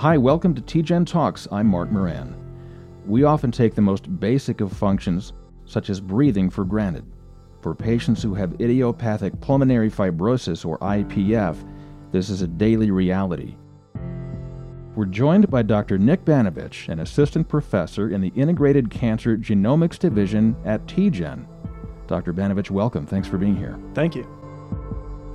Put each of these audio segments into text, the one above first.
Hi, welcome to TGen Talks. I'm Mark Moran. We often take the most basic of functions, such as breathing, for granted. For patients who have idiopathic pulmonary fibrosis or IPF, this is a daily reality. We're joined by Dr. Nick Banovich, an assistant professor in the Integrated Cancer Genomics Division at TGen. Dr. Banovich, welcome. Thanks for being here. Thank you.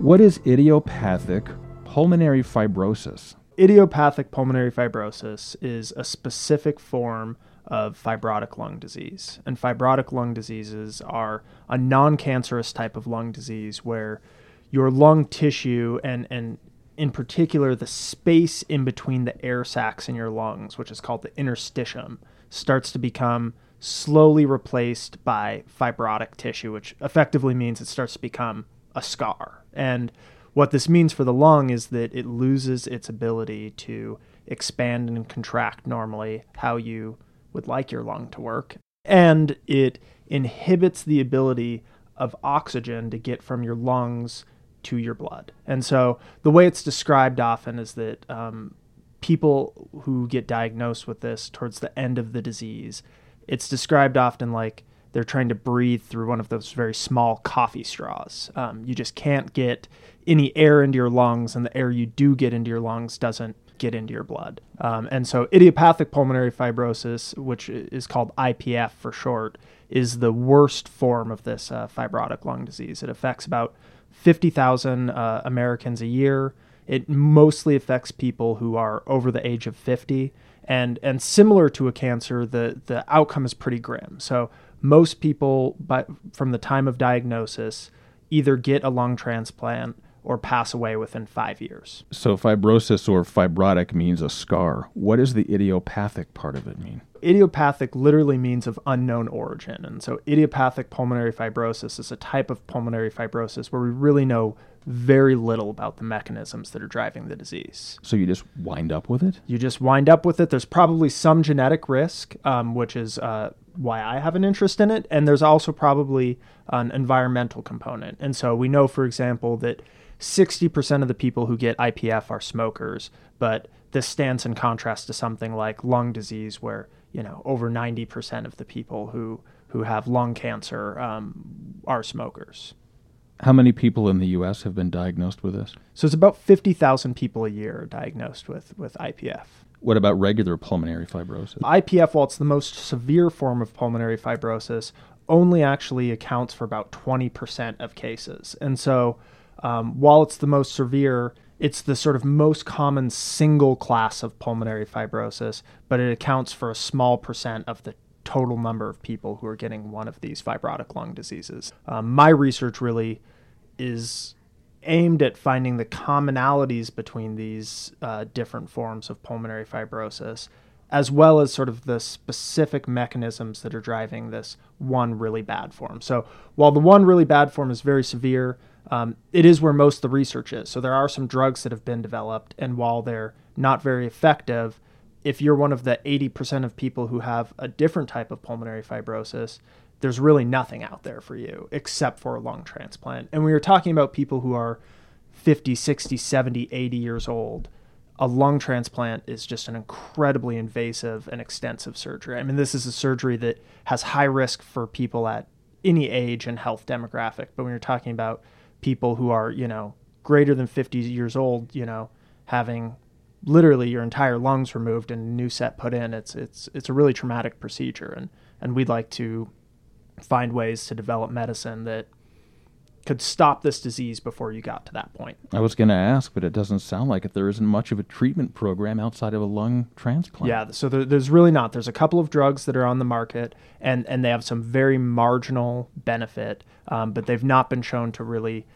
What is idiopathic pulmonary fibrosis? Idiopathic pulmonary fibrosis is a specific form of fibrotic lung disease. And fibrotic lung diseases are a non cancerous type of lung disease where your lung tissue and, and in particular the space in between the air sacs in your lungs, which is called the interstitium, starts to become slowly replaced by fibrotic tissue, which effectively means it starts to become a scar. And what this means for the lung is that it loses its ability to expand and contract normally how you would like your lung to work. And it inhibits the ability of oxygen to get from your lungs to your blood. And so the way it's described often is that um, people who get diagnosed with this towards the end of the disease, it's described often like they're trying to breathe through one of those very small coffee straws. Um, you just can't get any air into your lungs, and the air you do get into your lungs doesn't get into your blood. Um, and so, idiopathic pulmonary fibrosis, which is called IPF for short, is the worst form of this uh, fibrotic lung disease. It affects about 50,000 uh, Americans a year. It mostly affects people who are over the age of 50. And, and similar to a cancer, the, the outcome is pretty grim. So, most people, by, from the time of diagnosis, either get a lung transplant or pass away within five years. So, fibrosis or fibrotic means a scar. What does the idiopathic part of it mean? Idiopathic literally means of unknown origin. And so, idiopathic pulmonary fibrosis is a type of pulmonary fibrosis where we really know very little about the mechanisms that are driving the disease. So, you just wind up with it? You just wind up with it. There's probably some genetic risk, um, which is uh, why I have an interest in it. And there's also probably an environmental component. And so, we know, for example, that 60% of the people who get IPF are smokers, but this stands in contrast to something like lung disease, where you know over 90% of the people who who have lung cancer um, are smokers. How many people in the U.S. have been diagnosed with this? So it's about 50,000 people a year diagnosed with with IPF. What about regular pulmonary fibrosis? IPF, while it's the most severe form of pulmonary fibrosis, only actually accounts for about 20% of cases. And so um, while it's the most severe, it's the sort of most common single class of pulmonary fibrosis, but it accounts for a small percent of the total number of people who are getting one of these fibrotic lung diseases. Um, my research really is aimed at finding the commonalities between these uh, different forms of pulmonary fibrosis, as well as sort of the specific mechanisms that are driving this one really bad form. So, while the one really bad form is very severe, um, it is where most of the research is. So there are some drugs that have been developed, and while they're not very effective, if you're one of the 80% of people who have a different type of pulmonary fibrosis, there's really nothing out there for you except for a lung transplant. And we are talking about people who are 50, 60, 70, 80 years old. A lung transplant is just an incredibly invasive and extensive surgery. I mean, this is a surgery that has high risk for people at any age and health demographic. But when you're talking about people who are, you know, greater than 50 years old, you know, having literally your entire lungs removed and a new set put in. It's it's it's a really traumatic procedure and and we'd like to find ways to develop medicine that could stop this disease before you got to that point. I was going to ask, but it doesn't sound like it. There isn't much of a treatment program outside of a lung transplant. Yeah, so there, there's really not. There's a couple of drugs that are on the market, and, and they have some very marginal benefit, um, but they've not been shown to really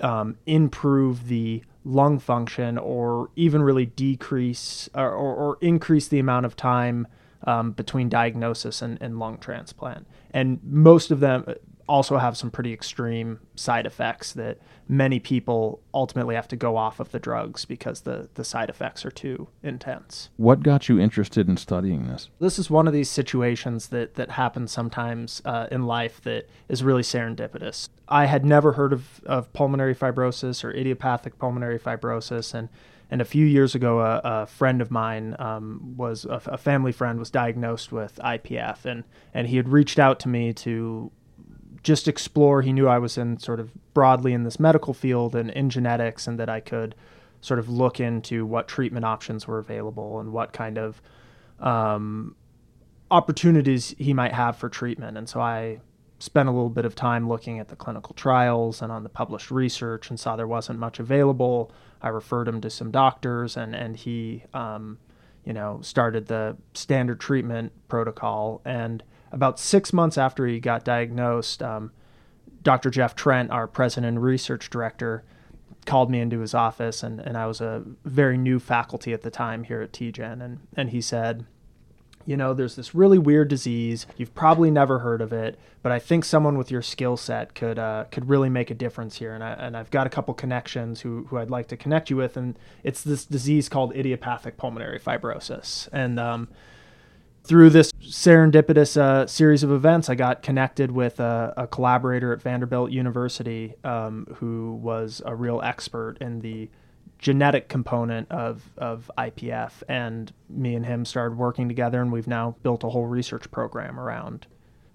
um, improve the lung function or even really decrease or, or, or increase the amount of time um, between diagnosis and, and lung transplant. And most of them, also have some pretty extreme side effects that many people ultimately have to go off of the drugs because the, the side effects are too intense. What got you interested in studying this? This is one of these situations that, that happens sometimes uh, in life that is really serendipitous. I had never heard of, of pulmonary fibrosis or idiopathic pulmonary fibrosis, and And a few years ago, a, a friend of mine um, was a, a, family friend was diagnosed with IPF, and and he had reached out to me to just explore. He knew I was in sort of broadly in this medical field and in genetics, and that I could sort of look into what treatment options were available and what kind of um, opportunities he might have for treatment. And so I spent a little bit of time looking at the clinical trials and on the published research and saw there wasn't much available. I referred him to some doctors, and and he, um, you know, started the standard treatment protocol. And about six months after he got diagnosed, um, Dr. Jeff Trent, our president and research director, called me into his office, and, and I was a very new faculty at the time here at TGen, and and he said, you know, there's this really weird disease. You've probably never heard of it, but I think someone with your skill set could uh, could really make a difference here. And I and I've got a couple connections who who I'd like to connect you with, and it's this disease called idiopathic pulmonary fibrosis. And um, through this serendipitous uh, series of events, I got connected with a, a collaborator at Vanderbilt University um, who was a real expert in the genetic component of, of IPF. And me and him started working together, and we've now built a whole research program around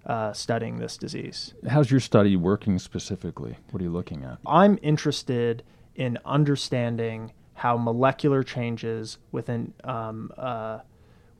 uh, studying this disease. How's your study working specifically? What are you looking at? I'm interested in understanding how molecular changes within um, uh,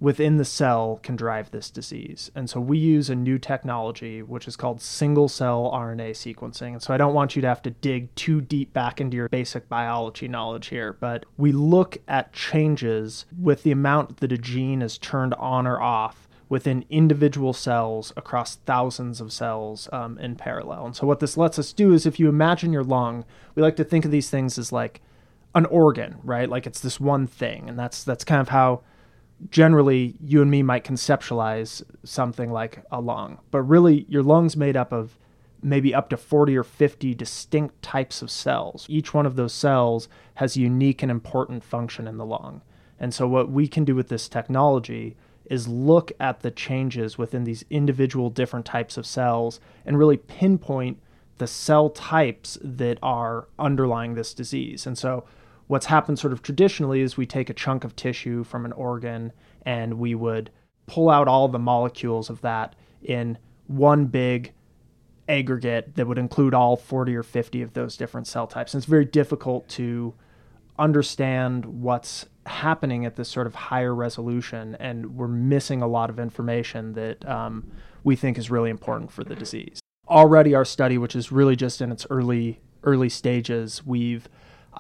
within the cell can drive this disease. And so we use a new technology, which is called single cell RNA sequencing. And so I don't want you to have to dig too deep back into your basic biology knowledge here, but we look at changes with the amount that a gene is turned on or off within individual cells across thousands of cells um, in parallel. And so what this lets us do is if you imagine your lung, we like to think of these things as like an organ, right? Like it's this one thing. And that's that's kind of how generally you and me might conceptualize something like a lung, but really your lung's made up of maybe up to 40 or 50 distinct types of cells. Each one of those cells has a unique and important function in the lung. And so what we can do with this technology is look at the changes within these individual different types of cells and really pinpoint the cell types that are underlying this disease. And so what's happened sort of traditionally is we take a chunk of tissue from an organ and we would pull out all the molecules of that in one big aggregate that would include all 40 or 50 of those different cell types. And it's very difficult to understand what's happening at this sort of higher resolution, and we're missing a lot of information that um, we think is really important for the disease. Already, our study, which is really just in its early early stages, we've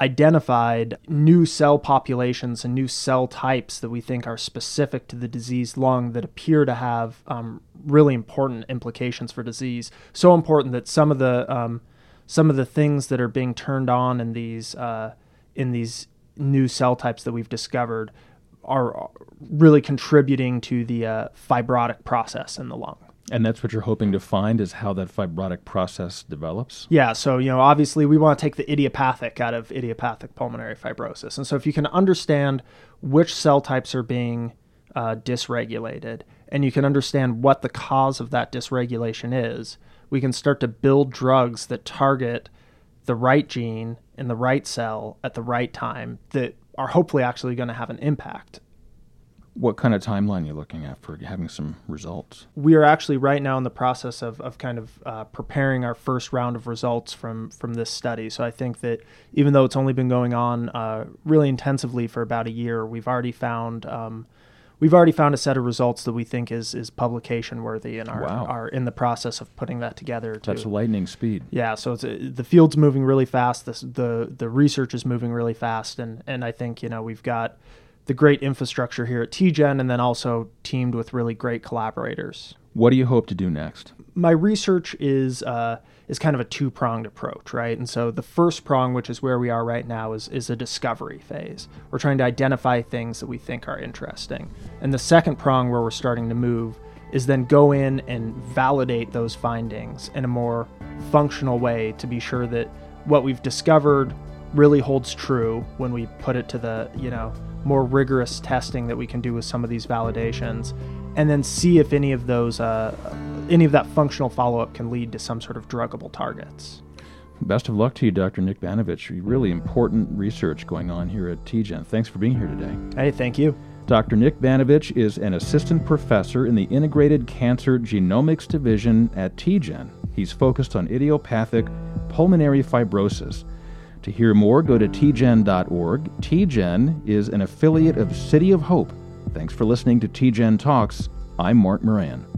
identified new cell populations and new cell types that we think are specific to the diseased lung that appear to have um, really important implications for disease. So important that some of the um, some of the things that are being turned on in these uh, in these new cell types that we've discovered are really contributing to the uh, fibrotic process in the lung. And that's what you're hoping to find is how that fibrotic process develops? Yeah. So, you know, obviously we want to take the idiopathic out of idiopathic pulmonary fibrosis. And so if you can understand which cell types are being uh, dysregulated and you can understand what the cause of that dysregulation is, we can start to build drugs that target the right gene in the right cell at the right time that are hopefully actually going to have an impact what kind of timeline you're looking at for having some results? We are actually right now in the process of, of kind of uh, preparing our first round of results from from this study. So I think that even though it's only been going on uh, really intensively for about a year, we've already found um, we've already found a set of results that we think is is publication worthy, and are wow. are in the process of putting that together. Too. That's lightning speed. Yeah, so it's the field's moving really fast. This, the the research is moving really fast, and and I think you know we've got the great infrastructure here at TGen and then also teamed with really great collaborators. What do you hope to do next? My research is uh, is kind of a two pronged approach, right? And so the first prong, which is where we are right now, is is a discovery phase. We're trying to identify things that we think are interesting, and the second prong, where we're starting to move, is then go in and validate those findings in a more functional way to be sure that what we've discovered really holds true when we put it to the you know more rigorous testing that we can do with some of these validations, and then see if any of those, uh, any of that functional follow up can lead to some sort of druggable targets. best of luck to you, Dr. Nick Banovich. Really important research going on here at TGen. Thanks for being here today. Hey, thank you. Dr. Nick Banovich is an assistant professor in the Integrated Cancer Genomics Division at TGen. He's focused on idiopathic pulmonary fibrosis. To hear more, go to tgen.org. TGen is an affiliate of City of Hope. Thanks for listening to TGen Talks. I'm Mark Moran.